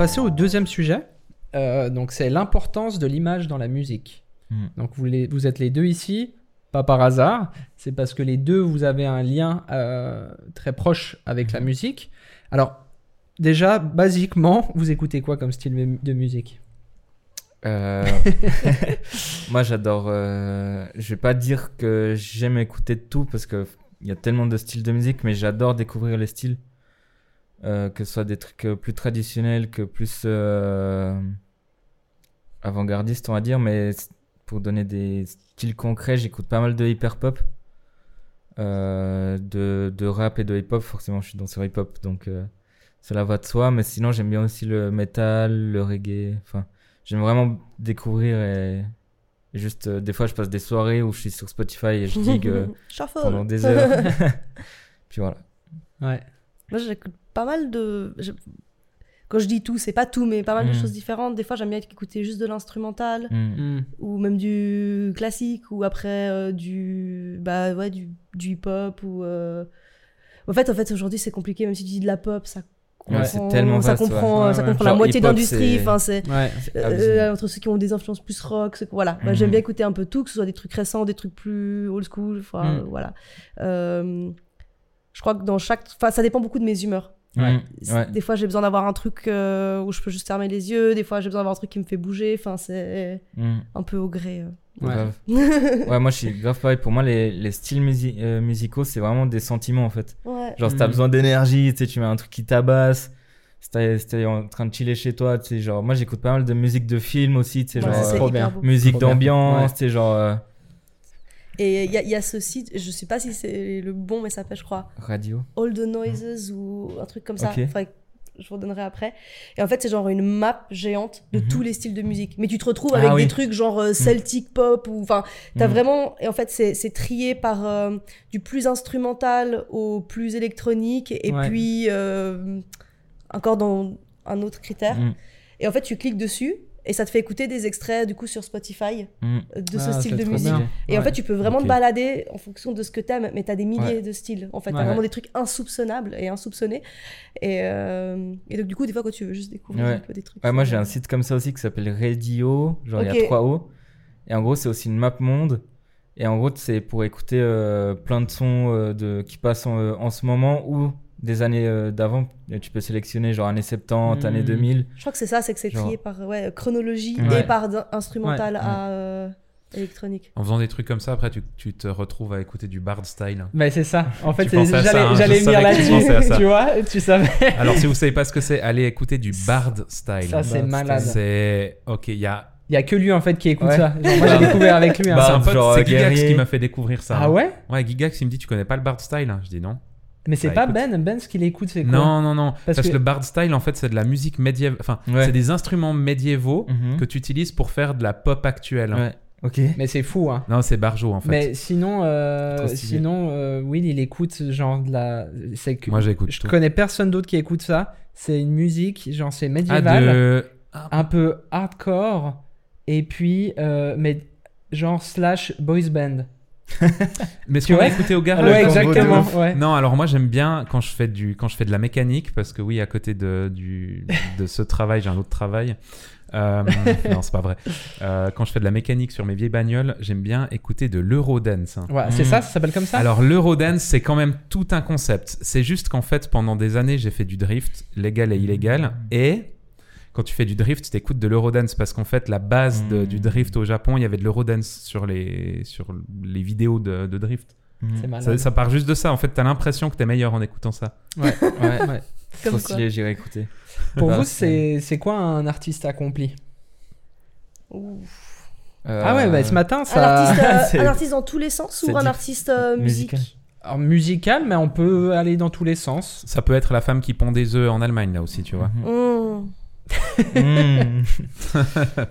passer au deuxième sujet. Euh, donc, c'est l'importance de l'image dans la musique. Hmm. Donc, vous, les- vous êtes les deux ici, pas par hasard. C'est parce que les deux, vous avez un lien euh, très proche avec la musique. Alors, déjà, basiquement, vous écoutez quoi comme style de- musique? Euh, Moi, j'adore. euh, Je vais pas dire que j'aime écouter de tout parce que il y a tellement de styles de musique, mais j'adore découvrir les styles. Euh, que ce soit des trucs euh, plus traditionnels que plus euh, avant-gardistes, on va dire. Mais pour donner des styles concrets, j'écoute pas mal de hyper pop, euh, de, de rap et de hip-hop. Forcément, je suis dans sur hip-hop, donc euh, cela va de soi. Mais sinon, j'aime bien aussi le metal, le reggae. Enfin, j'aime vraiment découvrir et, et juste euh, des fois, je passe des soirées où je suis sur Spotify et je digue euh, Shuffle. pendant des heures. Puis voilà. Ouais. Moi, j'écoute pas mal de. je- Quand je dis tout, c'est pas tout, mais pas mal de Mm. choses différentes. Des fois, j'aime bien écouter juste de l'instrumental, Mm. Hmm. ou même du classique, ou après euh, du. Bah ouais, du, du hip-hop, ou. euh, En fait, en fait aujourd'hui, c'est compliqué, même si tu dis de la pop, ça. Ouais, comprend- c'est tellement ça vaste, ouais. comprend, Ouais, ça ouais. comprend la moitié d'industrie. c'est- Enfin, c'est Ouais. Euh, entre ceux qui ont des influences plus rock, ceux- voilà. Mhm. J'aime bien écouter un peu tout, que ce soit des trucs récents, des trucs plus old school, enfin, voilà. Euh, je crois que dans chaque, enfin, ça dépend beaucoup de mes humeurs. Ouais. Mm. Ouais. Des fois, j'ai besoin d'avoir un truc euh, où je peux juste fermer les yeux. Des fois, j'ai besoin d'avoir un truc qui me fait bouger. Enfin, c'est Mm. un peu au gré. euh. Ouais. Moi je suis grave pareil. Pour moi, les, les styles musi- euh, musicaux, c'est vraiment des sentiments en fait. Ouais. Genre, si t'as Mm. besoin d'énergie, tu sais, tu mets un truc qui tabasse. Si t'es en train de chiller chez toi, tu sais, genre, moi j'écoute pas mal de musique de film aussi, tu sais, Ouais, genre, c'est euh, trop bien. musique d'ambiance, Ouais. tu sais, genre, euh, Et il y, a- il y a ce site, je sais pas si c'est le bon, mais ça s'appelle, je crois, radio. All the Noises ou un truc comme ça. Ok. Faudrait que je vous redonnerai après. Et en fait, c'est genre une map géante de Mhm. tous les styles de musique. Mais tu te retrouves Ah avec oui. des trucs genre euh, Celtic pop ou enfin, t'as Mhm. vraiment. Et en fait, c'est trié par euh, du plus instrumental au plus électronique et Ouais. puis euh, encore dans un autre critère. Et en fait, tu cliques dessus et ça te fait écouter des extraits du coup sur Spotify Mm. euh, de ce Ah, style de musique. bien. Et en fait, tu peux vraiment te balader en fonction de ce que t'aimes, mais t'as des milliers Ouais. de styles. En fait, Ouais. t'as vraiment des trucs insoupçonnables et insoupçonnés. Et, euh, et donc, du coup, des fois, quand tu veux juste découvrir Ouais. un peu des trucs. Ouais, moi j'ai un site comme ça aussi qui s'appelle Radio, genre il y a 3 O. Et en gros, c'est aussi une map monde. Et en gros, c'est pour écouter euh, plein de sons euh, de, qui passent en, euh, en ce moment ou des années euh, d'avant. Et Tu peux sélectionner genre années 70, Mhm. années 2000. Je crois que c'est ça, c'est que c'est Genre- trié par ouais, chronologie Ouais. et par instrumental Ouais. à euh, électronique. En faisant des trucs comme ça, après, tu, tu te retrouves à écouter du Bard style. Mais c'est ça. En fait, j'allais hein, venir là-dessus. Tu vois, tu savais. Alors, si vous savez pas ce que c'est, allez écouter du Bard style. Ça, c'est malade. C'est. Ok, il y a. Il y a que lui en fait qui écoute Ouais. ça. Genre, moi, j'ai découvert avec lui. hein. Bah, c'est un pote, genre, c'est Gigax guerrier. qui m'a fait découvrir ça. ah ouais? Ouais, Gigax, il me dit Tu connais pas le Bard style? Je dis non. Mais c'est Bah, pas écoute. Ben. Ben, ce qu'il écoute, c'est quoi Non, non, non. Parce Parce, que- que... le Bard style, en fait, c'est de la musique médiévale. Enfin, Ouais. c'est des instruments médiévaux Mhm. que tu utilises pour faire de la pop actuelle. Ouais, ok. Mais c'est fou, hein. Non, c'est Barjo, en fait. Mais sinon, euh, sinon euh, Will, il écoute genre de la. C'est que Moi, j'écoute je tout. connais personne d'autre qui écoute ça. C'est une musique, genre c'est Ah, médiéval, de. un peu hardcore, et puis euh, mais genre slash boys band. Mais ce Tu qu'on a vois écouté au garage. ouais, combo de exactement. Ouais. Non, alors moi j'aime bien quand je fais du quand je fais de la mécanique parce que oui à côté de du de ce travail j'ai un autre travail. Euh, non c'est pas vrai. Euh, quand je fais de la mécanique sur mes vieilles bagnoles j'aime bien écouter de l'eurodance. Ouais, c'est Mm. ça, ça s'appelle comme ça? Alors l'eurodance c'est quand même tout un concept. C'est juste qu'en fait pendant des années j'ai fait du drift légal et illégal et quand tu fais du drift, tu écoutes de l'eurodance parce qu'en fait la base de- du drift au Japon, il y avait de l'eurodance sur les sur les vidéos de, de drift. c'est malade. Ça, ça part juste de ça. En fait, t'as l'impression que t'es meilleur en écoutant ça. Ouais, Ouais. ouais. Trop Comme quoi. stylé, j'irai écouter. Pour Bah, vous, c'est c'est quoi un artiste accompli? Ouf. Ah ouais, bah, ce matin, Un, ça. artiste, euh, un artiste dans tous les sens ou un artiste euh, musique? musical. Alors, musical, mais on peut aller dans tous les sens. Ça peut être la femme qui pond des œufs en Allemagne, là aussi, tu vois. Mhm. Mmh. Mhm.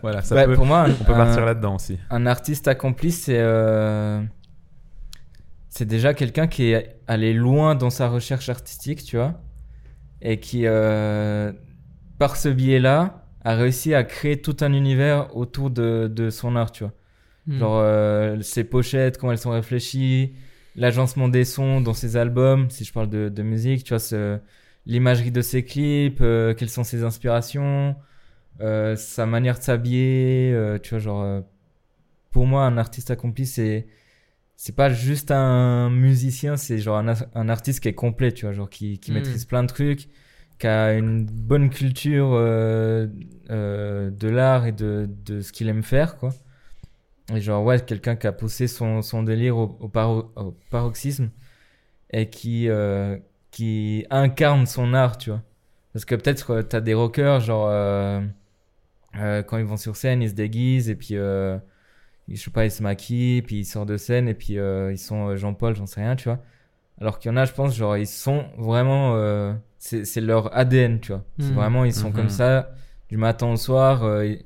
voilà, ça Ouais, peut, pour moi, on peut un- partir là-dedans aussi. un artiste accompli, c'est euh, c'est déjà quelqu'un qui est allé loin dans sa recherche artistique, tu vois, et qui, euh, par ce biais-là, a réussi à créer tout un univers autour de, de son art, tu vois. Hmm. Genre euh, ses pochettes, comment elles sont réfléchies, l'agencement des sons dans ses albums, si je parle de, de musique, tu vois, ce- l'imagerie de ses clips, euh, quelles sont ses inspirations, euh, sa manière de s'habiller, euh, tu vois, genre, pour moi, un artiste accompli, c'est, c'est pas juste un musicien, c'est genre un, un artiste qui est complet, tu vois, genre, qui, qui Mm. maîtrise plein de trucs, qui a une bonne culture de l'art et de, de ce qu'il aime faire, quoi. Et genre, ouais, quelqu'un qui a poussé son, son délire au, au, paro- au paroxysme et qui, euh, qui incarne son art, tu vois. Parce que peut-être euh, t'as des rockers, genre, euh, euh, quand ils vont sur scène, ils se déguisent et puis, euh, je sais pas, ils se maquillent, puis ils sortent de scène et puis euh, ils sont euh, Jean-Paul, j'en sais rien, tu vois. Alors qu'il y en a, je pense, genre, ils sont vraiment. euh, c'est leur ADN, tu vois. C'est Mhm. vraiment, ils sont Mhm. comme ça, du matin au soir. euh, ils,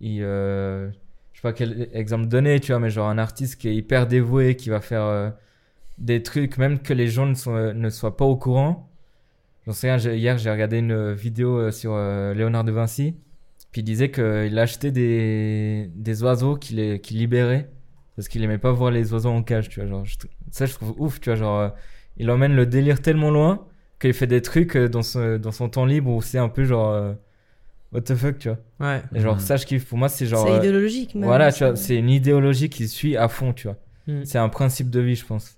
ils, euh, je sais pas quel exemple donner, tu vois, mais genre un artiste qui est hyper dévoué, qui va faire euh, des trucs, même que les gens ne, sont, euh, ne soient pas au courant. J'en sais rien, j'ai- hier j'ai regardé une vidéo euh, sur euh, Léonard de Vinci, puis il disait qu'il achetait des, des oiseaux qu'il est- qu'il libérait, parce qu'il aimait pas voir les oiseaux en cage, tu vois. Genre, je ça, je trouve ouf, tu vois. Genre, euh, il emmène le délire tellement loin qu'il fait des trucs euh, dans, son- dans son temps libre où c'est un peu genre. euh, what the fuck, tu vois. Ouais. Et genre, Mhm. ça, je kiffe. Pour moi, c'est genre. c'est euh, idéologique, même. voilà, tu vois, c'est une idéologie qui suit à fond, tu vois. Mm. C'est un principe de vie, je pense.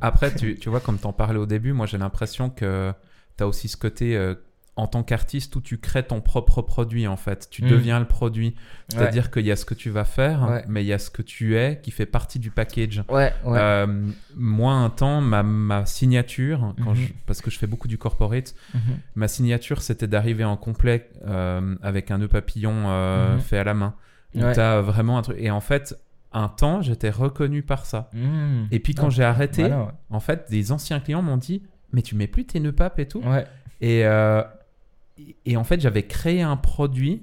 Après, tu, tu vois, comme t'en parlais au début, moi j'ai l'impression que t'as aussi ce côté euh, en tant qu'artiste où tu crées ton propre produit en fait. Tu Mm. deviens le produit. C'est-à-dire qu'il y a ce que tu vas faire, Ouais. mais il y a ce que tu es qui fait partie du package. Ouais. Euh, moi, un temps, ma, ma signature, quand Mhm. je- parce que je fais beaucoup du corporate, Mhm. ma signature c'était d'arriver en complet euh, avec un nœud papillon Mhm. fait à la main. Où t'as vraiment un truc. Et en fait, un temps, j'étais reconnu par ça. Mhm. Et puis quand Ah, j'ai arrêté, voilà, en fait, des anciens clients m'ont dit Mais tu mets plus tes nœuds papes et tout ouais. Et, euh, et- en fait, j'avais créé un produit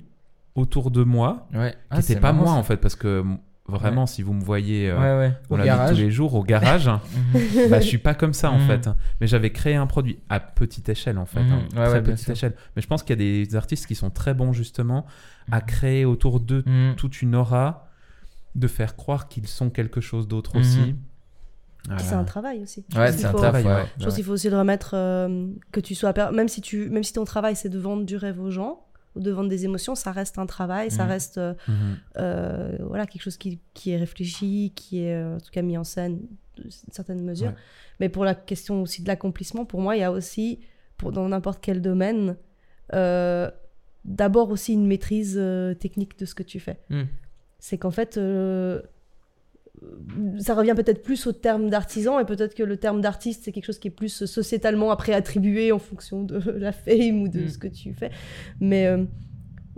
autour de moi Ouais. qui Ah, n'était c'est pas moi ça. en fait, parce que vraiment, si vous me voyez euh, Au la tous les jours au garage, Mhm. bah, je suis pas comme ça en Mhm. fait. Mais j'avais créé un produit à petite échelle en fait, Mhm. hein, très petite échelle. Mais je pense qu'il y a des artistes qui sont très bons justement à créer autour d'eux toute une aura, de faire croire qu'ils sont quelque chose d'autre Mhm. aussi. Et c'est un travail aussi. Je Ouais, pense c'est qu'il un faut- travail, ouais. Je pense qu'il faut aussi le remettre euh, que tu sois même si tu même si ton travail c'est de vendre du rêve aux gens ou de vendre des émotions, ça reste un travail, ça Mhm. reste euh, mhm. euh, voilà quelque chose qui, qui est réfléchi, qui est en tout cas mis en scène de certaines mesures. Ouais. Mais pour la question aussi de l'accomplissement, pour moi, il y a aussi pour dans n'importe quel domaine euh, d'abord aussi une maîtrise euh, technique de ce que tu fais. Mm. C'est qu'en fait euh, ça revient peut-être plus au terme d'artisan et peut-être que le terme d'artiste c'est quelque chose qui est plus sociétalement après attribué en fonction de la fame ou de Mm. ce que tu fais. Mais euh,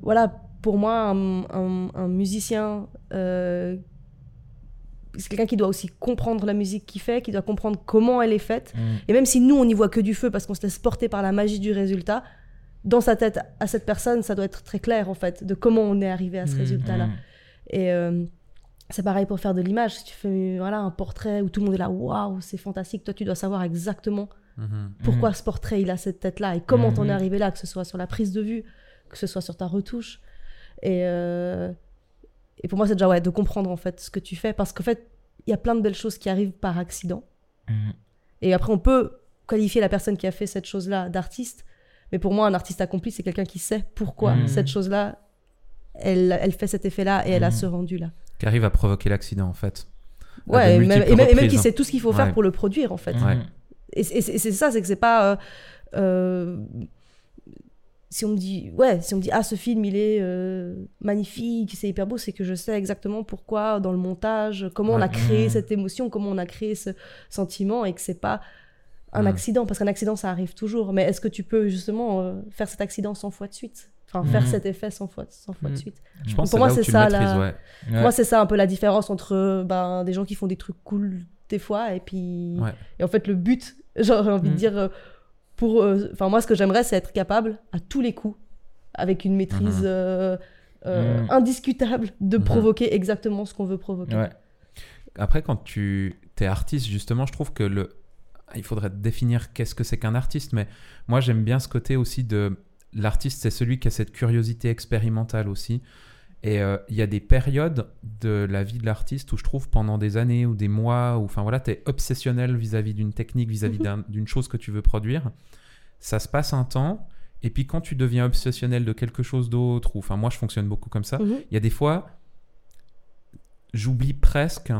voilà, pour moi, un, un- un musicien, euh, c'est quelqu'un qui doit aussi comprendre la musique qu'il fait, qui doit comprendre comment elle est faite. Mhm. Et même si nous, on n'y voit que du feu parce qu'on se laisse porter par la magie du résultat, dans sa tête, à cette personne, ça doit être très clair en fait de comment on est arrivé à ce Mhm. résultat-là. Et euh, c'est pareil pour faire de l'image. Si tu fais voilà, un portrait où tout le monde est là, waouh, c'est fantastique, toi tu dois savoir exactement Mhm. pourquoi ce portrait il a cette tête-là et comment t'en es arrivé là, que ce soit sur la prise de vue, que ce soit sur ta retouche. Et, euh, et pour moi, c'est déjà ouais, de comprendre en fait ce que tu fais parce qu'en fait, il y a plein de belles choses qui arrivent par accident. Mhm. Et après, on peut qualifier la personne qui a fait cette chose-là d'artiste. Mais pour moi, un artiste accompli, c'est quelqu'un qui sait pourquoi cette chose-là, elle, elle fait cet effet-là et elle a Mhm. ce rendu-là. Qui arrive à provoquer l'accident en fait. Ouais, et même, multiples et même- et même reprises. qui sait tout ce qu'il faut faire Ouais. pour le produire, en fait. Ouais. Et, c'est- et ça, c'est que c'est pas. euh, euh, si on me dit, ouais, si on me dit, ah, ce film, il est euh, magnifique, c'est hyper beau, c'est que je sais exactement pourquoi, dans le montage, comment on a créé Mhm. cette émotion, comment on a créé ce sentiment, et que c'est pas un accident, parce qu'un accident, ça arrive toujours. Mais est-ce que tu peux justement euh, faire cet accident 100 fois de suite? Enfin, faire Mhm. cet effet 100 fois, 100 fois de Mhm. suite. Je pense Pour moi, c'est ça, la- ouais. Ouais. Moi, c'est ça un peu la différence entre ben, des gens qui font des trucs cool des fois, et puis. Ouais. Et en fait, le but, j'ai envie de Mhm. dire, euh, pour. euh, moi, ce que j'aimerais, c'est être capable, à tous les coups, avec une maîtrise euh, Mhm. indiscutable, de Mhm. provoquer exactement ce qu'on veut provoquer. Après, quand tu es artiste, justement, je trouve que le. Il faudrait définir qu'est-ce que c'est qu'un artiste, mais moi j'aime bien ce côté aussi de. L'artiste, c'est celui qui a cette curiosité expérimentale aussi. Et euh, il y a des périodes de la vie de l'artiste où je trouve pendant des années ou des mois, ou enfin voilà, tu es obsessionnel vis-à-vis d'une technique, vis-à-vis Mhm. d'un- d'une chose que tu veux produire. Ça se passe un temps, et puis quand tu deviens obsessionnel de quelque chose d'autre, ou enfin moi je fonctionne beaucoup comme ça, Mhm. il y a des fois, j'oublie presque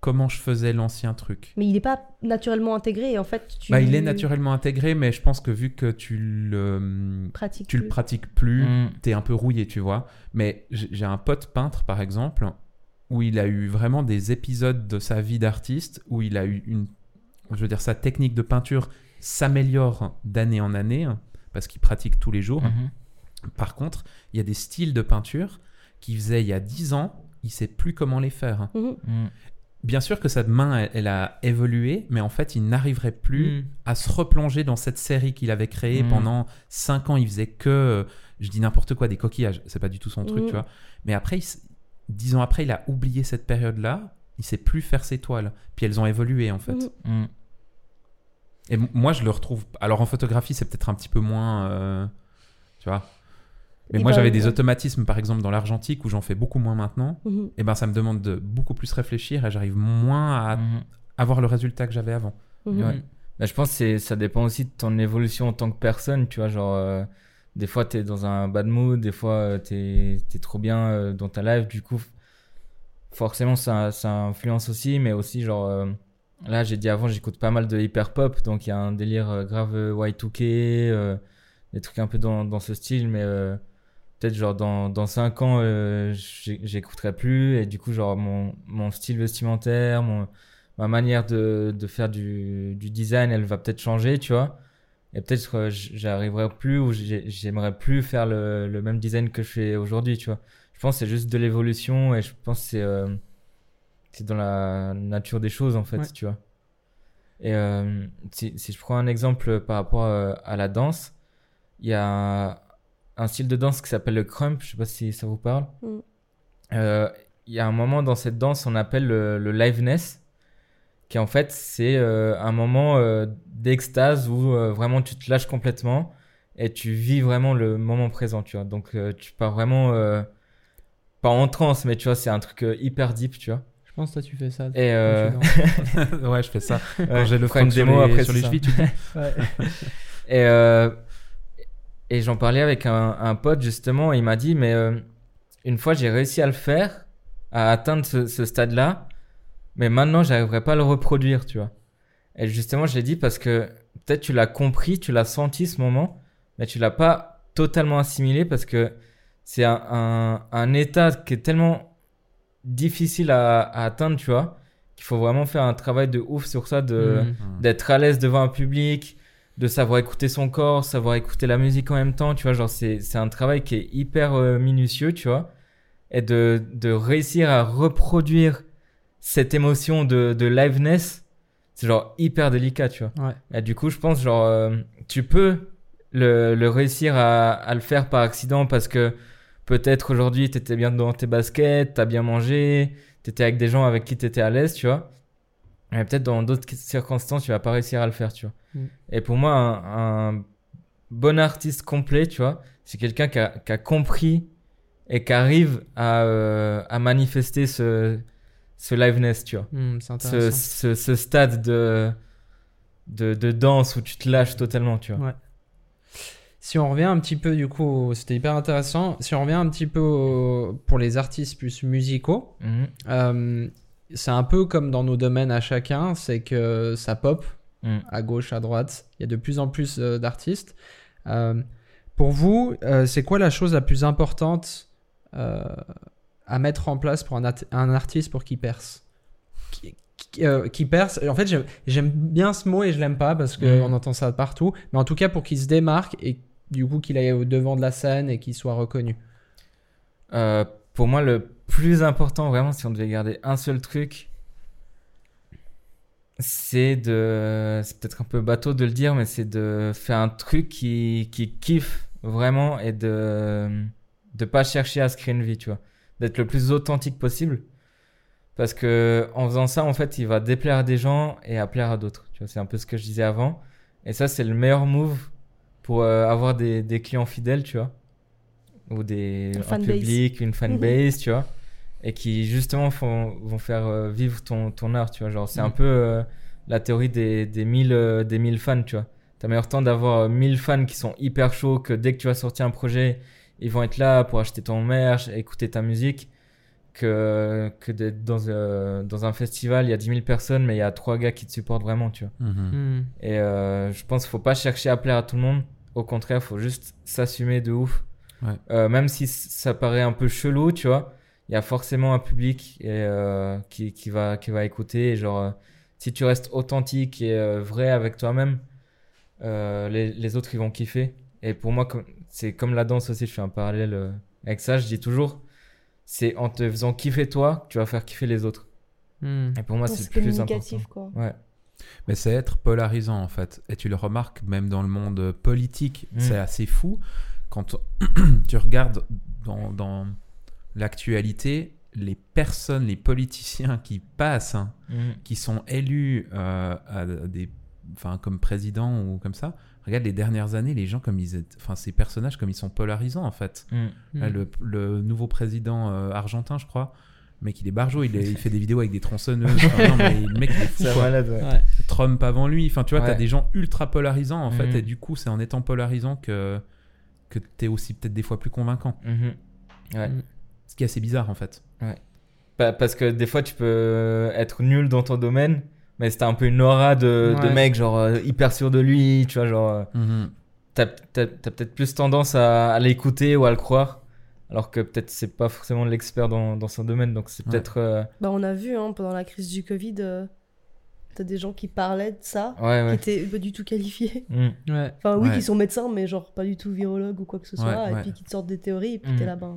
comment je faisais l'ancien truc. Mais il n'est pas naturellement intégré. et En fait, tu Bah, il est naturellement intégré, mais je pense que vu que tu le, pratiques. tu le plus. pratiques plus, Mm. t'es un peu rouillé, tu vois. Mais j'ai un pote peintre, par exemple, où il a eu vraiment des épisodes de sa vie d'artiste, où il a eu une... Je veux dire, sa technique de peinture s'améliore d'année en année, parce qu'il pratique tous les jours. Mhm. Par contre, il y a des styles de peinture qu'il faisait il y a 10 ans, il sait plus comment les faire. Mhm. Bien sûr que sa main, elle, elle a évolué, mais en fait, il n'arriverait plus Mm. à se replonger dans cette série qu'il avait créée Mm. pendant 5 ans. Il faisait que, euh, je dis n'importe quoi, des coquillages. C'est pas du tout son truc, Mm. tu vois. Mais après, 10 ans après, il a oublié cette période-là. Il sait plus faire ses toiles. Puis elles ont évolué, en fait. Et moi, je le retrouve. Alors, en photographie, c'est peut-être un petit peu moins. euh, Tu vois. Mais Et moi, ben, j'avais des ouais. automatismes, par exemple, dans l'argentique, où j'en fais beaucoup moins maintenant. Mhm. Et ben, ça me demande de beaucoup plus réfléchir et j'arrive moins à Mhm. avoir le résultat que j'avais avant. Mhm. Ouais. Bah, je pense que ça dépend aussi de ton évolution en tant que personne, tu vois, genre, euh, des fois t'es dans un bad mood, des fois euh, t'es es trop bien euh, dans ta life, du coup, forcément ça, ça influence aussi, mais aussi genre, euh, là j'ai dit avant, j'écoute pas mal de hyper pop, donc il y a un délire euh, grave euh, Y2K, euh, des trucs un peu dans, dans ce style, mais euh, peut-être genre dans, dans 5 ans, euh, j'écouterai plus, et du coup, genre mon, mon style vestimentaire, mon, ma manière de, de faire du, du design, elle va peut-être changer, tu vois. Et peut-être que j- j'arriverai plus ou j'ai- j'aimerais plus faire le, le même design que je fais aujourd'hui, tu vois. Je pense que c'est juste de l'évolution et je pense que c'est euh, c'est dans la nature des choses, en fait, Ouais. tu vois. Et euh, si, si je prends un exemple par rapport euh, à la danse, il y a un style de danse qui s'appelle le crump, je sais pas si ça vous parle. Mm. Euh, Il y a un moment dans cette danse, on appelle le, le liveness, qui en fait c'est euh, un moment euh, d'extase où euh, vraiment tu te lâches complètement et tu vis vraiment le moment présent, tu vois. Donc euh, tu pars vraiment euh, pas en transe, mais tu vois, c'est un truc euh, hyper deep, tu vois. Je pense que toi, tu fais ça. Et euh, ouais, je fais ça. j'ai le sur démo les, après sur les chevilles, tu dis. Ouais. Et, euh, et j'en parlais avec un, un pote justement, et il m'a dit, mais euh, une fois j'ai réussi à le faire, à atteindre ce, ce stade-là, mais maintenant j'arriverai pas à le reproduire, tu vois. Et justement, je l'ai dit parce que peut-être tu l'as compris, tu l'as senti ce moment, mais tu l'as pas totalement assimilé parce que c'est un, un, un état qui est tellement difficile à, à atteindre, tu vois, qu'il faut vraiment faire un travail de ouf sur ça, de Mhm. d'être à l'aise devant un public, de savoir écouter son corps, savoir écouter la musique en même temps, tu vois, genre c'est c'est un travail qui est hyper euh, minutieux, tu vois, et de, de réussir à reproduire cette émotion de, de liveness, c'est genre hyper délicat, tu vois. Ouais. Et du coup, je pense, genre, euh, tu peux le, le réussir à, à le faire par accident parce que peut-être aujourd'hui, tu étais bien dans tes baskets, tu as bien mangé, tu étais avec des gens avec qui tu étais à l'aise, tu vois. Et peut-être dans d'autres circonstances, tu vas pas réussir à le faire, tu vois. Mm. Et pour moi, un, un bon artiste complet, tu vois, c'est quelqu'un qui a, qui a compris et qui arrive à, euh, à manifester ce, ce liveness, tu vois c'est ce, ce, ce stade de, de, de danse où tu te lâches totalement, tu vois. Ouais. Si on revient un petit peu, du coup, c'était hyper intéressant. Si on revient un petit peu au- pour les artistes plus musicaux, Mhm. euh, c'est un peu comme dans nos domaines à chacun, c'est que ça pop Mm. à gauche, à droite. Il y a de plus en plus euh, d'artistes. Euh, pour vous, euh, c'est quoi la chose la plus importante à mettre en place pour un, art- un artiste pour qu'il perce? Qui, qui- qui perce? En fait, j'aime- bien ce mot et je l'aime pas parce qu'on Mm. entend ça partout. Mais en tout cas, pour qu'il se démarque et du coup qu'il aille au devant de la scène et qu'il soit reconnu. Pour moi, le plus important, vraiment, si on devait garder un seul truc, c'est de. C'est peut-être un peu bateau de le dire, mais c'est de faire un truc qui, qui kiffe vraiment et de de pas chercher à se créer une vie, tu vois. D'être le plus authentique possible. Parce que en faisant ça, en fait, il va déplaire à des gens et à plaire à d'autres. Tu vois, c'est un peu ce que je disais avant. Et ça, c'est le meilleur move pour euh, avoir des, des clients fidèles, tu vois. ou des Un public, une fanbase, tu vois, et qui justement font, vont faire euh, vivre ton, ton art, tu vois. Genre, c'est un Mm. peu euh, la théorie des, des, 1000, euh, des 1000 fans, tu vois. T'as meilleur temps d'avoir euh, 1000 fans qui sont hyper chauds, que dès que tu vas sortir un projet, ils vont être là pour acheter ton merch, écouter ta musique, que, que d'être dans, euh, dans un festival, il y a 10 000 personnes, mais il y a trois gars qui te supportent vraiment, tu vois. Mhm. Hmm. Et euh, je pense qu'il faut pas chercher à plaire à tout le monde. Au contraire, faut juste s'assumer de ouf. Ouais. Euh, même si ça paraît un peu chelou, tu vois, il y a forcément un public et, euh, qui, qui, va, qui va écouter. Et genre, euh, si tu restes authentique et euh, vrai avec toi-même, euh, les, les autres ils vont kiffer. Et pour moi, c'est comme la danse aussi, je fais un parallèle euh, avec ça. Je dis toujours, c'est en te faisant kiffer toi que tu vas faire kiffer les autres. Hmm. Et pour moi, c'est le plus important. quoi. Ouais. Mais c'est être polarisant en fait. Et tu le remarques même dans le monde politique, Mm. c'est assez fou. Quand tu regardes dans, dans l'actualité, les personnes, les politiciens qui passent, hein, Mhm. qui sont élus euh, à des, enfin, comme président ou comme ça, regarde les dernières années, les gens comme ils étaient, enfin ces personnages comme ils sont polarisants en fait. Mhm. Là, le, le nouveau président euh, argentin, je crois, le mec il est barjot, il, est- il fait des vidéos avec des tronçonneuses. Enfin, non, mais le mec il est fou C'est quoi. malade, ouais. Ouais. Trump avant lui. Enfin, tu vois, Ouais. t'as des gens ultra polarisants en fait, Mhm. et du coup, c'est en étant polarisant que que t'es aussi peut-être des fois plus convaincant. Ouais. Mm. Ce qui est assez bizarre en fait. Pa- Parce que des fois, tu peux être nul dans ton domaine, mais c'était un peu une aura de, de Ouais. mec, genre euh, hyper sûr de lui, tu vois, genre, euh, t'as t'as- peut-être plus tendance à, à l'écouter ou à le croire, alors que peut-être c'est pas forcément l'expert dans, dans son domaine, donc c'est Ouais. peut-être. euh, Bah, on a vu hein, pendant la crise du Covid, euh, t'as des gens qui parlaient de ça, Ouais, qui ouais. étaient pas du tout qualifiés. Mm. Ouais. Enfin, oui, Ouais. qui sont médecins, mais genre pas du tout virologues ou quoi que ce soit, Ouais, et ouais. puis qui te sortent des théories, et puis Mhm. t'es là, ben.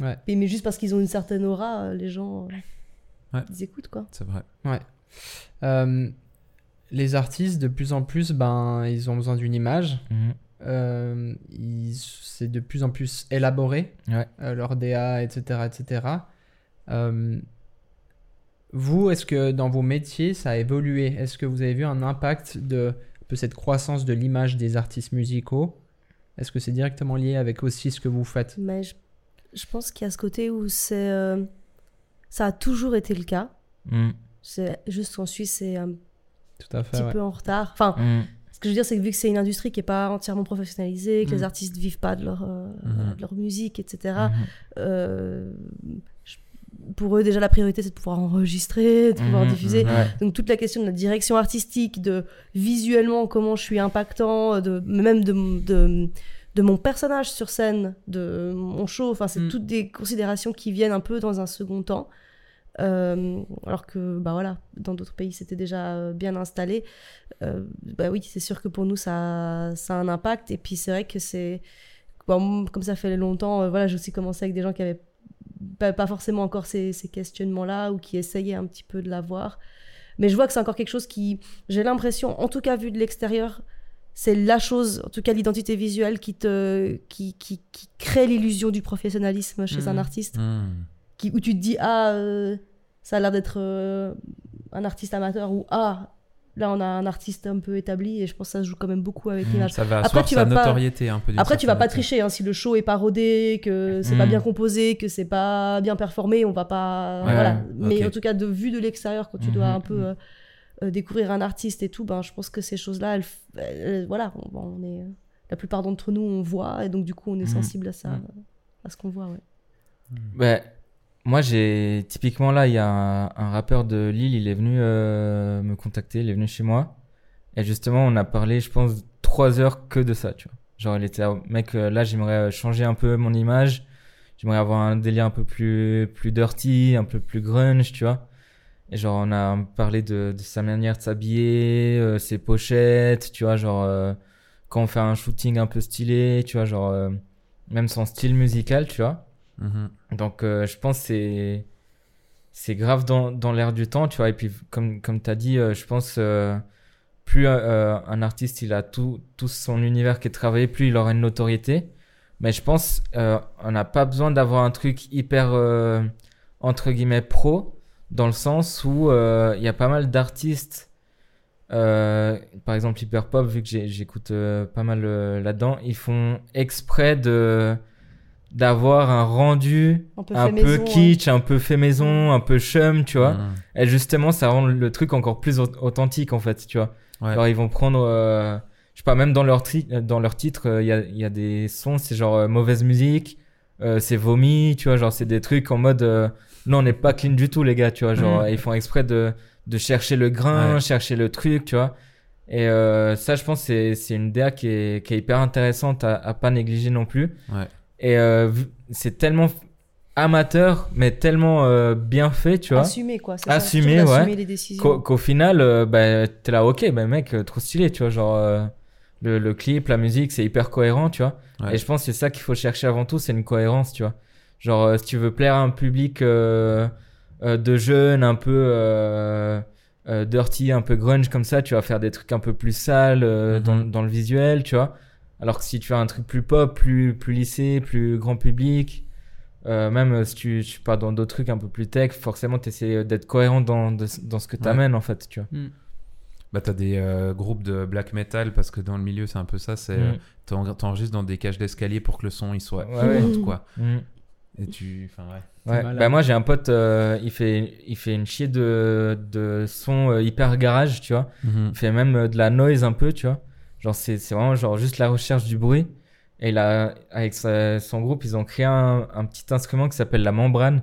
Ouais. Et- mais juste parce qu'ils ont une certaine aura, euh, les gens. euh, Ouais. Ils écoutent, quoi. C'est vrai. Euh, les artistes, de plus en plus, ben, ils ont besoin d'une image. Mhm. Euh, c'est de plus en plus élaboré, Ouais. euh, leur DA, etc. etc. Euh, vous, est-ce que dans vos métiers, ça a évolué? Est-ce que vous avez vu un impact de, de cette croissance de l'image des artistes musicaux? Est-ce que c'est directement lié avec aussi ce que vous faites? Mais je, je pense qu'il y a ce côté où c'est. euh, ça a toujours été le cas. Mm. C'est juste qu'en Suisse, c'est un Tout à fait. petit ouais. peu en retard. Enfin, Mm. ce que je veux dire, c'est que vu que c'est une industrie qui n'est pas entièrement professionnalisée, que Mm. les artistes vivent pas de leur, euh, Mhm. de leur musique, etc., Mhm. euh, je- pour eux, déjà, la priorité, c'est de pouvoir enregistrer, de pouvoir Mhm. diffuser. Ouais. Donc, toute la question de la direction artistique, de visuellement comment je suis impactant, de, même de, de, de mon personnage sur scène, de mon show, enfin, c'est Mm. toutes des considérations qui viennent un peu dans un second temps. Euh, alors que, bah voilà, dans d'autres pays, c'était déjà euh, bien installé. Euh, bah oui, c'est sûr que pour nous, ça, ça a un impact. Et puis, c'est vrai que c'est. bon, comme ça fait longtemps, euh, voilà, j'ai aussi commencé avec des gens qui avaient pas, pas forcément encore ces, ces questionnements-là ou qui essayaient un petit peu de l'avoir. Mais je vois que c'est encore quelque chose qui, j'ai l'impression, en tout cas vu de l'extérieur, c'est la chose, en tout cas l'identité visuelle qui te, qui, qui, qui crée l'illusion du professionnalisme chez un artiste, Hmm. qui, où tu te dis ah euh, ça a l'air d'être euh, un artiste amateur ou ah là on a un artiste un peu établi et je pense que ça se joue quand même beaucoup avec Mhm. l'image. Ça va Après, tu sa vas pas- notoriété un peu. Après, tu vas pas tricher hein, si le show est pas rodé, que c'est pas Mm. bien composé, que c'est pas bien performé, on va pas. Ouais, voilà. Mais en tout cas, de vue de l'extérieur, quand tu Mhm, dois un peu mhm. euh, euh, découvrir un artiste et tout, ben, je pense que ces choses-là, elles, elles- voilà, on, on est. La plupart d'entre nous, on voit, et donc du coup, on est Mhm. sensible à ça, Mhm. à ce qu'on voit, ouais. Ben, moi, j'ai typiquement là, il y a un, un rappeur de Lille, il est venu euh, me contacter, il est venu chez moi. Et justement, on a parlé, je pense, trois heures que de ça, tu vois. Genre, il était, là, mec, euh, là, j'aimerais changer un peu mon image. J'aimerais avoir un délire un peu plus, plus dirty, un peu plus grunge, tu vois. Et genre, on a parlé de, de sa manière de s'habiller, euh, ses pochettes, tu vois, genre, euh, quand on fait un shooting un peu stylé, tu vois, genre, euh, même son style musical, tu vois. Mhm. Donc, euh, je pense que c'est c'est grave dans, dans l'air du temps, tu vois. Et puis, comme, comme tu as dit, euh, je pense euh, plus euh, un artiste il a tout, tout son univers qui est travaillé, plus il aura une notoriété. Mais je pense euh, on n'a pas besoin d'avoir un truc hyper euh, entre guillemets pro, dans le sens où euh, il y a pas mal d'artistes. euh, par exemple, hyper pop, vu que j'écoute euh, pas mal euh, là-dedans, ils font exprès de d'avoir un rendu Un peu un fait peu maison, hein. kitsch, un peu fait maison, un peu chum, tu vois. Et justement, ça rend le truc encore plus au- authentique, en fait, tu vois. Ouais. Alors, ils vont prendre, euh, je sais pas, même dans leur, dans leur titre, euh, il y, a, il y a des sons, c'est genre euh, mauvaise musique, euh, c'est vomi, tu vois, genre, c'est des trucs en mode, euh, non, on n'est pas clean du tout, les gars, tu vois, genre, Mhm. ils font exprès de, de chercher le grain, Ouais. chercher le truc, tu vois. Et euh, ça, je pense, c'est c'est une DA qui est, qui est hyper intéressante à, à pas négliger non plus. Ouais. Et euh, c'est tellement amateur, mais tellement euh, bien fait, tu vois. Assumer, quoi. c'est ça, ouais. les décisions. Qu'au qu'au final, euh, bah, t'es là, ok, bah, mec, euh, trop stylé, tu vois, genre, euh, le, le clip, la musique, c'est hyper cohérent, tu vois. Ouais. Et je pense que c'est ça qu'il faut chercher avant tout, c'est une cohérence, tu vois. Genre, euh, si tu veux plaire à un public euh, euh, de jeunes, un peu euh, euh, dirty, un peu grunge comme ça, tu vas faire des trucs un peu plus sales euh, Mhm. dans, dans le visuel, tu vois. Alors que si tu as un truc plus pop, plus, plus lycée, plus grand public, euh, même si tu, tu pars dans d'autres trucs un peu plus tech, forcément, tu essaies d'être cohérent dans, de- dans ce que tu amènes, en fait, tu vois. Bah, t'as des euh, groupes de black metal parce que dans le milieu, c'est un peu ça. C'est Mm. t'en- t'enregistres dans des cages d'escalier pour que le son il soit Ouais, ouais. quoi. Mm. Et tu, enfin ouais. C'est Ouais. malade. Bah moi j'ai un pote, euh, il fait il fait une chier de de son euh, hyper garage, tu vois. Mhm. Il fait même euh, de la noise un peu, tu vois. Genre c'est c'est vraiment genre juste la recherche du bruit. Et il a avec sa- son groupe ils ont créé un, un petit instrument qui s'appelle la membrane.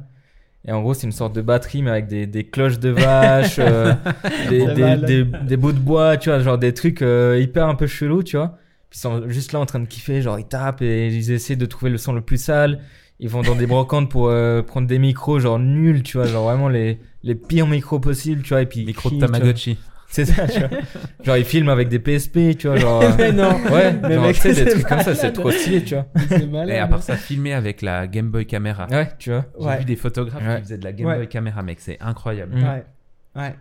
Et en gros c'est une sorte de batterie mais avec des, des cloches de vache, euh, des, des, mal. des, des bouts de bois, tu vois, genre des trucs euh, hyper un peu chelous, tu vois. Puis ils sont juste là en train de kiffer, genre ils tapent et ils essaient de trouver le son le plus sale. Ils vont dans des brocantes pour euh, prendre des micros genre nuls, tu vois, genre vraiment les, les pires micros possibles, tu vois, et puis Micro de. Tamagotchi. C'est ça, tu vois. Genre ils filment avec des PSP, tu vois, genre. euh, Mais non. Ouais, Mais genre, mec, tu sais, des c'est trucs comme ça, c'est trop stylé, tu vois. C'est malade. Et à part ça, filmé avec la Game Boy Camera. Ouais, tu vois. J'ai Ouais. vu des photographes Ouais. qui faisaient de la Game Ouais. Boy Camera, mec, c'est incroyable. Mm. Ouais. Ouais.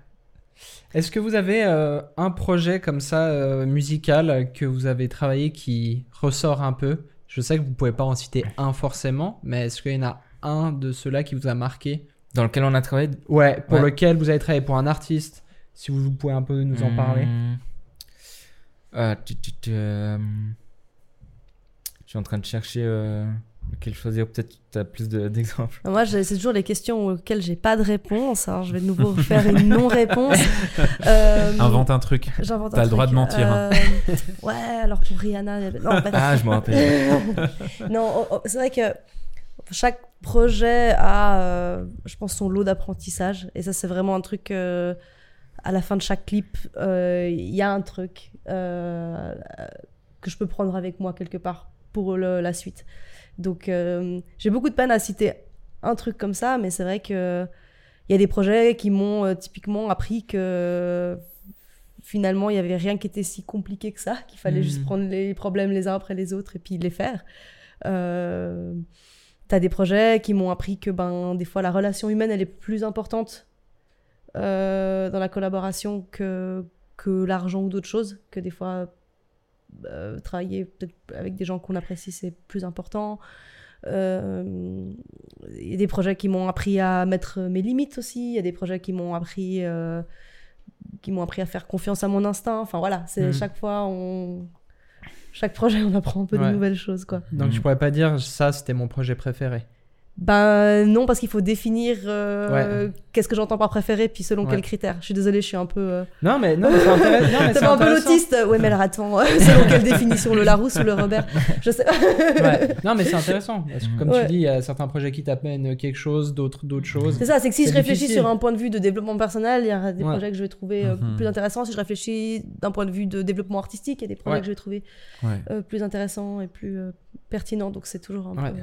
Est-ce que vous avez euh, un projet comme ça euh, musical que vous avez travaillé qui ressort un peu? Je sais que vous pouvez pas en citer un forcément, mais est-ce qu'il y en a un de ceux-là qui vous a marqué Dans lequel on a travaillé? Ouais, pour Ouais. lequel vous avez travaillé pour un artiste. Si vous pouvez un peu nous en parler? Hmm. Euh, tu- tu- tu, euh, Je suis en train de chercher euh, lequel choisir. Peut-être que tu as plus de- d'exemples. Moi, c'est toujours les questions auxquelles j'ai pas de réponse. Alors, je vais de nouveau faire une non-réponse. Euh, Invente un truc. J'invente T'as le droit de mentir, hein. Euh, ouais, alors pour Rihanna. Non, pas- Ah, je me rappelle. non, oh, oh, c'est vrai que chaque projet a, euh, je pense, son lot d'apprentissage. Et ça, c'est vraiment un truc. euh, à la fin de chaque clip, euh, il y a un truc que je peux prendre avec moi quelque part pour le- la suite. Donc, euh, j'ai beaucoup de peine à citer un truc comme ça, mais c'est vrai que il y a des projets qui m'ont euh, typiquement appris que finalement, il n'y avait rien qui était si compliqué que ça, qu'il fallait juste prendre les problèmes les uns après les autres et puis les faire. Euh, T'as des projets qui m'ont appris que ben, des fois la relation humaine elle est plus importante euh, dans la collaboration que, que l'argent ou d'autres choses, que des fois euh, travailler peut-être avec des gens qu'on apprécie c'est plus important. Euh, Il y a des projets qui m'ont appris à mettre mes limites aussi, il y a des projets qui m'ont appris, euh, qui m'ont appris à faire confiance à mon instinct. Enfin voilà, c'est Mhm. chaque fois on. Chaque projet, on apprend un peu Ouais. de nouvelles choses, quoi. Donc je pourrais pas dire ça, c'était mon projet préféré. Ben non, parce qu'il faut définir euh, Ouais. qu'est-ce que j'entends par préféré, puis selon Ouais. quels critères. Je suis désolée, je suis un peu. Euh... Non, mais, non, mais c'est intéressant. c'est un peu l'autiste. Ouais, mais alors attends, selon quelle définition, le Larousse ou le Robert? Je sais. Ouais. Non, mais c'est intéressant. Parce que comme Ouais. tu dis, il y a certains projets qui t'amènent quelque chose, d'autres d'autres choses. C'est ça, c'est que si je réfléchis difficile. sur un point de vue de développement personnel, il y a des Ouais. projets que je vais trouver euh, Mhm. plus intéressants. Si je réfléchis d'un point de vue de développement artistique, il y a des projets Ouais. que je vais trouver Ouais. euh, plus intéressants et plus euh, pertinents. Donc c'est toujours un Ouais. peu. euh,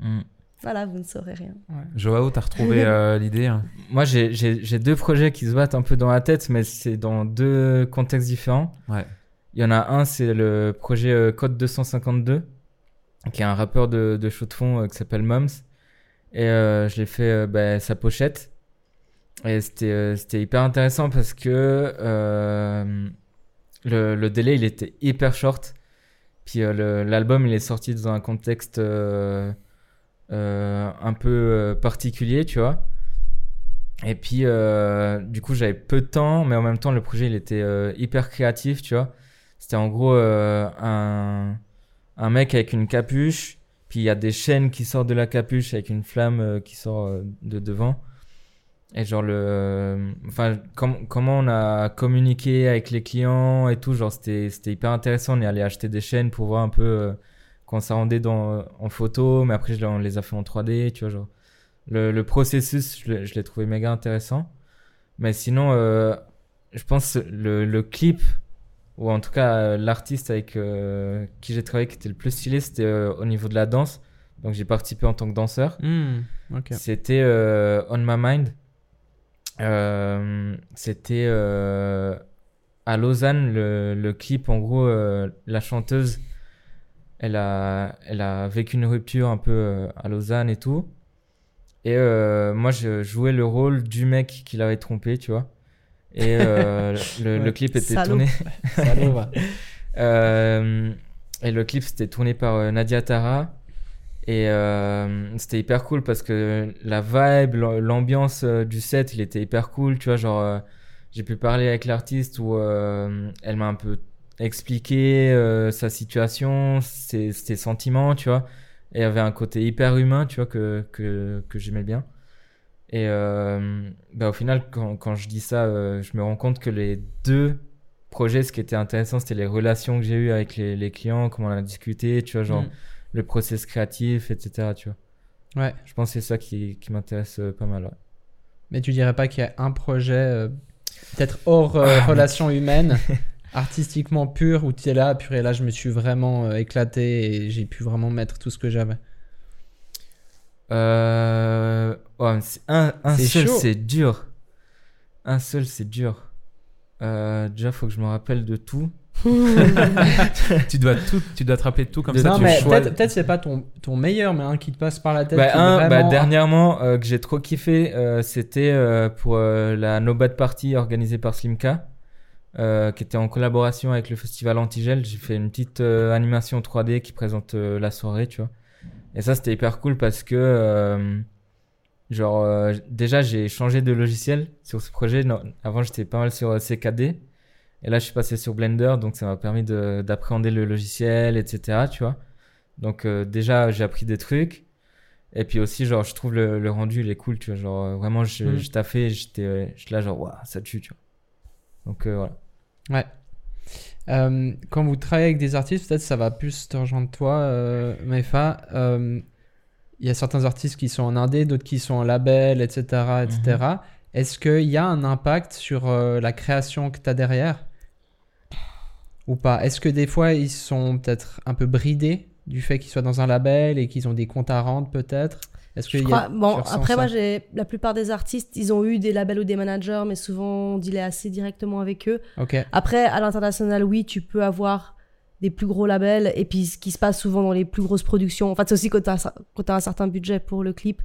Hmm. Voilà, vous ne saurez rien. Joao, t'as retrouvé euh, l'idée hein Moi, j'ai- deux projets qui se battent un peu dans la tête, mais c'est dans deux contextes différents. Ouais. Il y en a un, c'est le projet euh, Code 252, qui est un rappeur de, de show de fond euh, qui s'appelle Mums. Et euh, je l'ai fait euh, bah, sa pochette. Et c'était euh, c'était hyper intéressant parce que euh, le, le délai, il était hyper short. Puis euh, l'album, il est sorti dans un contexte un peu euh, particulier, tu vois. Et puis, euh, du coup, j'avais peu de temps, mais en même temps, le projet, il était euh, hyper créatif, tu vois. C'était en gros euh, un, un mec avec une capuche, puis il y a des chaînes qui sortent de la capuche avec une flamme euh, qui sort euh, de devant. Et genre le, euh, enfin com- comment on a communiqué avec les clients et tout, genre c'était hyper intéressant. On est allé acheter des chaînes pour voir un peu euh, quand ça rendait dans en photo, mais après je, on les a fait en 3D, tu vois genre. Le, le processus, je l'ai- trouvé méga intéressant. Mais sinon, euh, je pense le, le clip ou en tout cas euh, l'artiste avec euh, qui j'ai travaillé qui était le plus stylé, c'était euh, au niveau de la danse. Donc j'ai participé en tant que danseur. Hmm. C'était On My Mind. C'était à Lausanne, le, le clip. En gros, la chanteuse, elle a, elle a vécu une rupture un peu euh, à Lausanne et tout. Et euh, moi, je jouais le rôle du mec qui l'avait trompé, tu vois. Et euh, le, clip était Salaud. tourné. Salaud. Euh, et le clip c'était tourné par Nadia Tara. Et c'était hyper cool parce que la vibe, l'am- l'ambiance du set, il était hyper cool. Tu vois, genre, j'ai pu parler avec l'artiste où elle m'a un peu expliqué euh, sa situation, ses, ses sentiments, tu vois. Et il y avait un côté hyper humain, tu vois, que, que, que j'aimais bien. Et euh, bah, au final, quand, quand je dis ça, euh, je me rends compte que les deux projets, ce qui était intéressant, c'était les relations que j'ai eues avec les, les clients, comment on a discuté, tu vois, genre Hmm. le process créatif, etc. Tu vois. Ouais. Je pense que c'est ça qui, qui m'intéresse euh, pas mal. ouais. Mais tu dirais pas qu'il y a un projet, peut-être hors euh, relation humaine, artistiquement pur, où tu es là, purée, là, je me suis vraiment euh, éclaté et j'ai pu vraiment mettre tout ce que j'avais. Euh... ouais, un seul, c'est dur. Un seul, c'est dur. Euh, déjà, faut que je me rappelle de tout. tu dois tout, tu dois te rappeler de tout comme De- ça. non, tu mais choisis- peut-être peut c'est pas ton, ton meilleur, mais un qui te passe par la tête. Bah, bah, dernièrement, euh, que j'ai trop kiffé, euh, c'était euh, pour euh, la No Bad Party organisée par Slimka, euh, qui était en collaboration avec le festival Antigel. J'ai fait une petite euh, animation 3D qui présente euh, la soirée, tu vois. Et ça, c'était hyper cool parce que, euh, genre, euh, déjà, j'ai changé de logiciel sur ce projet. Non, avant, j'étais pas mal sur CKD. Et là, je suis passé sur Blender, donc ça m'a permis de- d'appréhender le logiciel, etc., tu vois. Donc, euh, déjà, j'ai appris des trucs. Et puis aussi, genre, je trouve le, le rendu, il est cool, tu vois. Genre, vraiment, je, Mm. je taffais, j'étais j'étais là, genre, waouh, ça tue, tu vois. Donc, euh, voilà. Ouais. Euh, quand vous travaillez avec des artistes, peut-être ça va plus te rejoindre toi, euh, Mefa. Euh, Il y a certains artistes qui sont en indé, d'autres qui sont en label, etc. etc. Est-ce qu'il y a un impact sur la création que tu as derrière? Ou pas? Est-ce que des fois ils sont peut-être un peu bridés du fait qu'ils soient dans un label et qu'ils ont des comptes à rendre peut-être? Est-ce que y a- crois- bon, après, moi, j'ai la plupart des artistes, ils ont eu des labels ou des managers, mais souvent, on dealait assez directement avec eux. Après, à l'international, oui, tu peux avoir des plus gros labels, et puis ce qui se passe souvent dans les plus grosses productions, en fait, c'est aussi quand tu as, un certain budget pour le clip,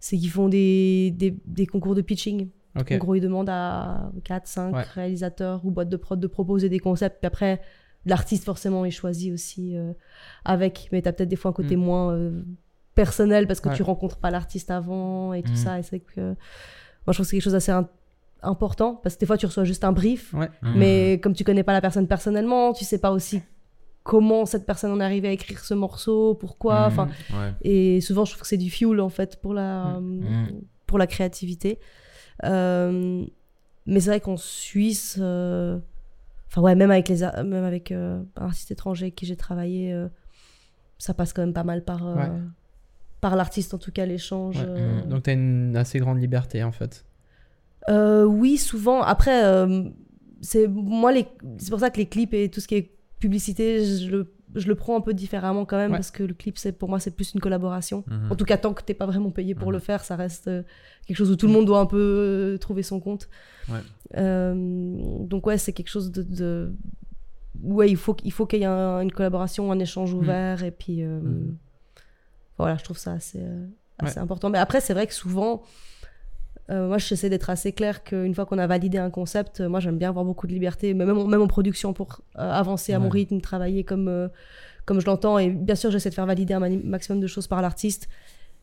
c'est qu'ils font des, des, des concours de pitching. En gros, ils demandent à 4, 5 Ouais. réalisateurs ou boîtes de prod de proposer des concepts, puis après, l'artiste, forcément, est choisi aussi euh, avec, mais tu as peut-être des fois un côté Mm. moins euh, personnel parce que Ouais. tu rencontres pas l'artiste avant et tout Mm. ça, et c'est que. Moi, je trouve que c'est quelque chose d'assez important parce que des fois, tu reçois juste un brief, Ouais. Mhm. mais comme tu connais pas la personne personnellement, tu sais pas aussi comment cette personne en est arrivée à écrire ce morceau, pourquoi. Mhm. Ouais. et souvent, je trouve que c'est du fuel en fait pour la, Mhm. pour la créativité. Euh, mais c'est vrai qu'en Suisse, euh, enfin ouais, même avec les, même avec euh, un artiste étranger avec qui j'ai travaillé, euh, ça passe quand même pas mal par, euh, Ouais. Par l'artiste en tout cas l'échange. Ouais. euh. Donc tu as une assez grande liberté en fait. Euh, oui, souvent. Après, euh, c'est moi les, c'est pour ça que les clips et tout ce qui est publicité, je le, je le prends un peu différemment quand même Ouais. parce que le clip, c'est pour moi, c'est plus une collaboration. Mhm. En tout cas, tant que t'es pas vraiment payé pour Mhm. le faire, ça reste quelque chose où tout le monde doit un peu euh, trouver son compte. Ouais. Euh, donc ouais, c'est quelque chose de, de... ouais, il faut qu'il faut qu'il y ait un- une collaboration, un échange ouvert et puis. Voilà, je trouve ça assez, euh, important. Mais après, c'est vrai que souvent, euh, moi, j'essaie d'être assez clair qu'une fois qu'on a validé un concept, euh, moi, j'aime bien avoir beaucoup de liberté, même, en- même en production pour euh, avancer à mon rythme, travailler comme, comme je l'entends. Et bien sûr, j'essaie de faire valider un maximum de choses par l'artiste.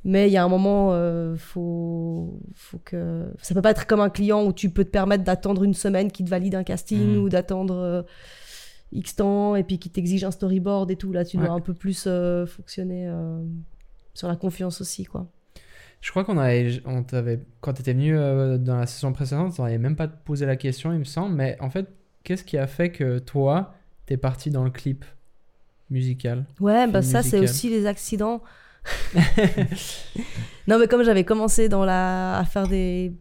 Mais il y a un moment, faut, faut que ça peut pas être comme un client où tu peux te permettre d'attendre une semaine qui te valide un casting Mhm. ou d'attendre. X temps et puis qui t'exige un storyboard et tout. Là, tu Ouais. dois un peu plus fonctionner sur la confiance aussi, quoi. Je crois qu'on avait, on t'avait, quand tu étais venu euh, dans la saison précédente, on n'avait même pas posé la question, il me semble. Mais en fait, qu'est-ce qui a fait que toi, t'es parti dans le clip musical Ouais, bah ça, c'est aussi les accidents. non, mais comme j'avais commencé dans la... à faire des...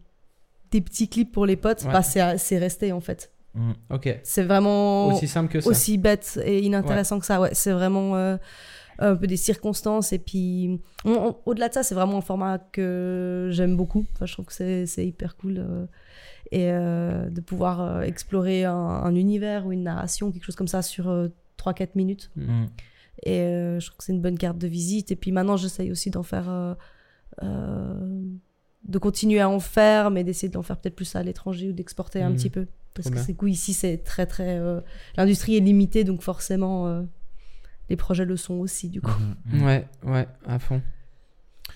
des petits clips pour les potes, Ouais. bah, c'est c'est resté en fait. Mm. Ok. C'est vraiment Aussi simple que ça. aussi bête et inintéressant que ça. Ouais, c'est vraiment euh, un peu des circonstances. Et puis, au-delà de ça, c'est vraiment un format que j'aime beaucoup. Enfin, je trouve que c'est c'est hyper cool. euh, et euh, de pouvoir euh, explorer un, un univers ou une narration, quelque chose comme ça, sur 3-4 minutes. Mm. Et euh, je trouve que c'est une bonne carte de visite. Et puis maintenant, j'essaye aussi d'en faire. euh, euh, de continuer à en faire, mais d'essayer d'en faire peut-être plus à l'étranger ou d'exporter un Mhm. petit peu. Parce que c'est cool, ici, c'est très, très. euh, L'industrie est limitée, donc forcément, euh, les projets le sont aussi, du coup. Mhm. Ouais, ouais, à fond.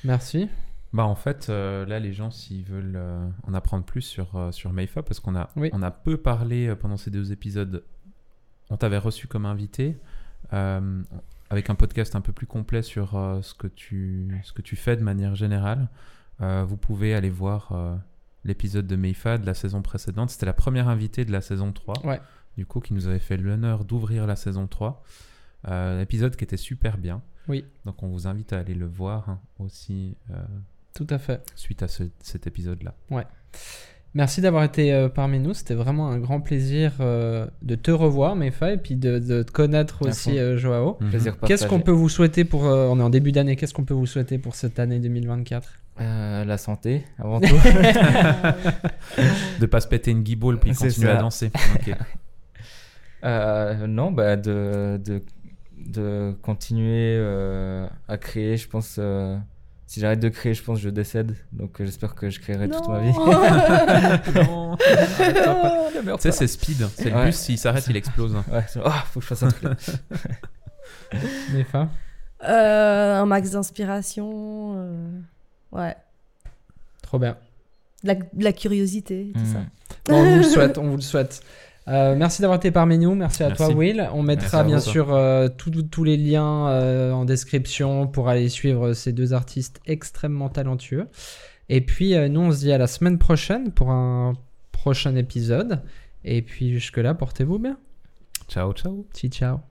Merci. Bah en fait, euh, là, les gens, s'ils veulent euh, en apprendre plus sur, euh, sur Meifa, parce qu'on a, Oui. on a peu parlé euh, pendant ces deux épisodes, on t'avait reçu comme invité, euh, avec un podcast un peu plus complet sur euh, ce, que tu, ce que tu fais de manière générale. Euh, vous pouvez aller voir euh, l'épisode de Meifa de la saison précédente. C'était la première invitée de la saison 3, Ouais. du coup, qui nous avait fait l'honneur d'ouvrir la saison 3. Euh, un épisode qui était super bien. Oui. Donc on vous invite à aller le voir hein, aussi euh, Tout à fait. suite à ce- cet épisode-là. Merci d'avoir été euh, parmi nous. C'était vraiment un grand plaisir euh, de te revoir, Mefa, et puis de, de te connaître aussi, euh, Joao. Plaisir Qu'est-ce qu'on peut vous souhaiter pour. euh, on est en début d'année, qu'est-ce qu'on peut vous souhaiter pour cette année 2024 Euh, La santé, avant tout. De pas se péter une guibole puis continuer ça. à danser. Euh, non, bah de, de, de continuer euh, à créer. Je pense, euh, si j'arrête de créer, je pense que je décède. Donc euh, j'espère que je créerai toute ma vie. non. Tu sais, c'est speed. C'est le Ouais. bus, s'il s'arrête, il explose. Ouais, oh, faut que je fasse un truc. Mefa Euh, un max d'inspiration. euh, Ouais. Trop bien. De la, de la curiosité, tout Mm. ça. Bon, on vous le souhaite, on vous le souhaite. Euh, merci d'avoir été parmi nous, merci à Merci. toi Will. On mettra bien vous. sûr euh, tous- les liens euh, en description pour aller suivre ces deux artistes extrêmement talentueux. Et puis nous on se dit à la semaine prochaine pour un prochain épisode. Et puis jusque là, portez-vous bien. Ciao, ciao. Ciao ciao.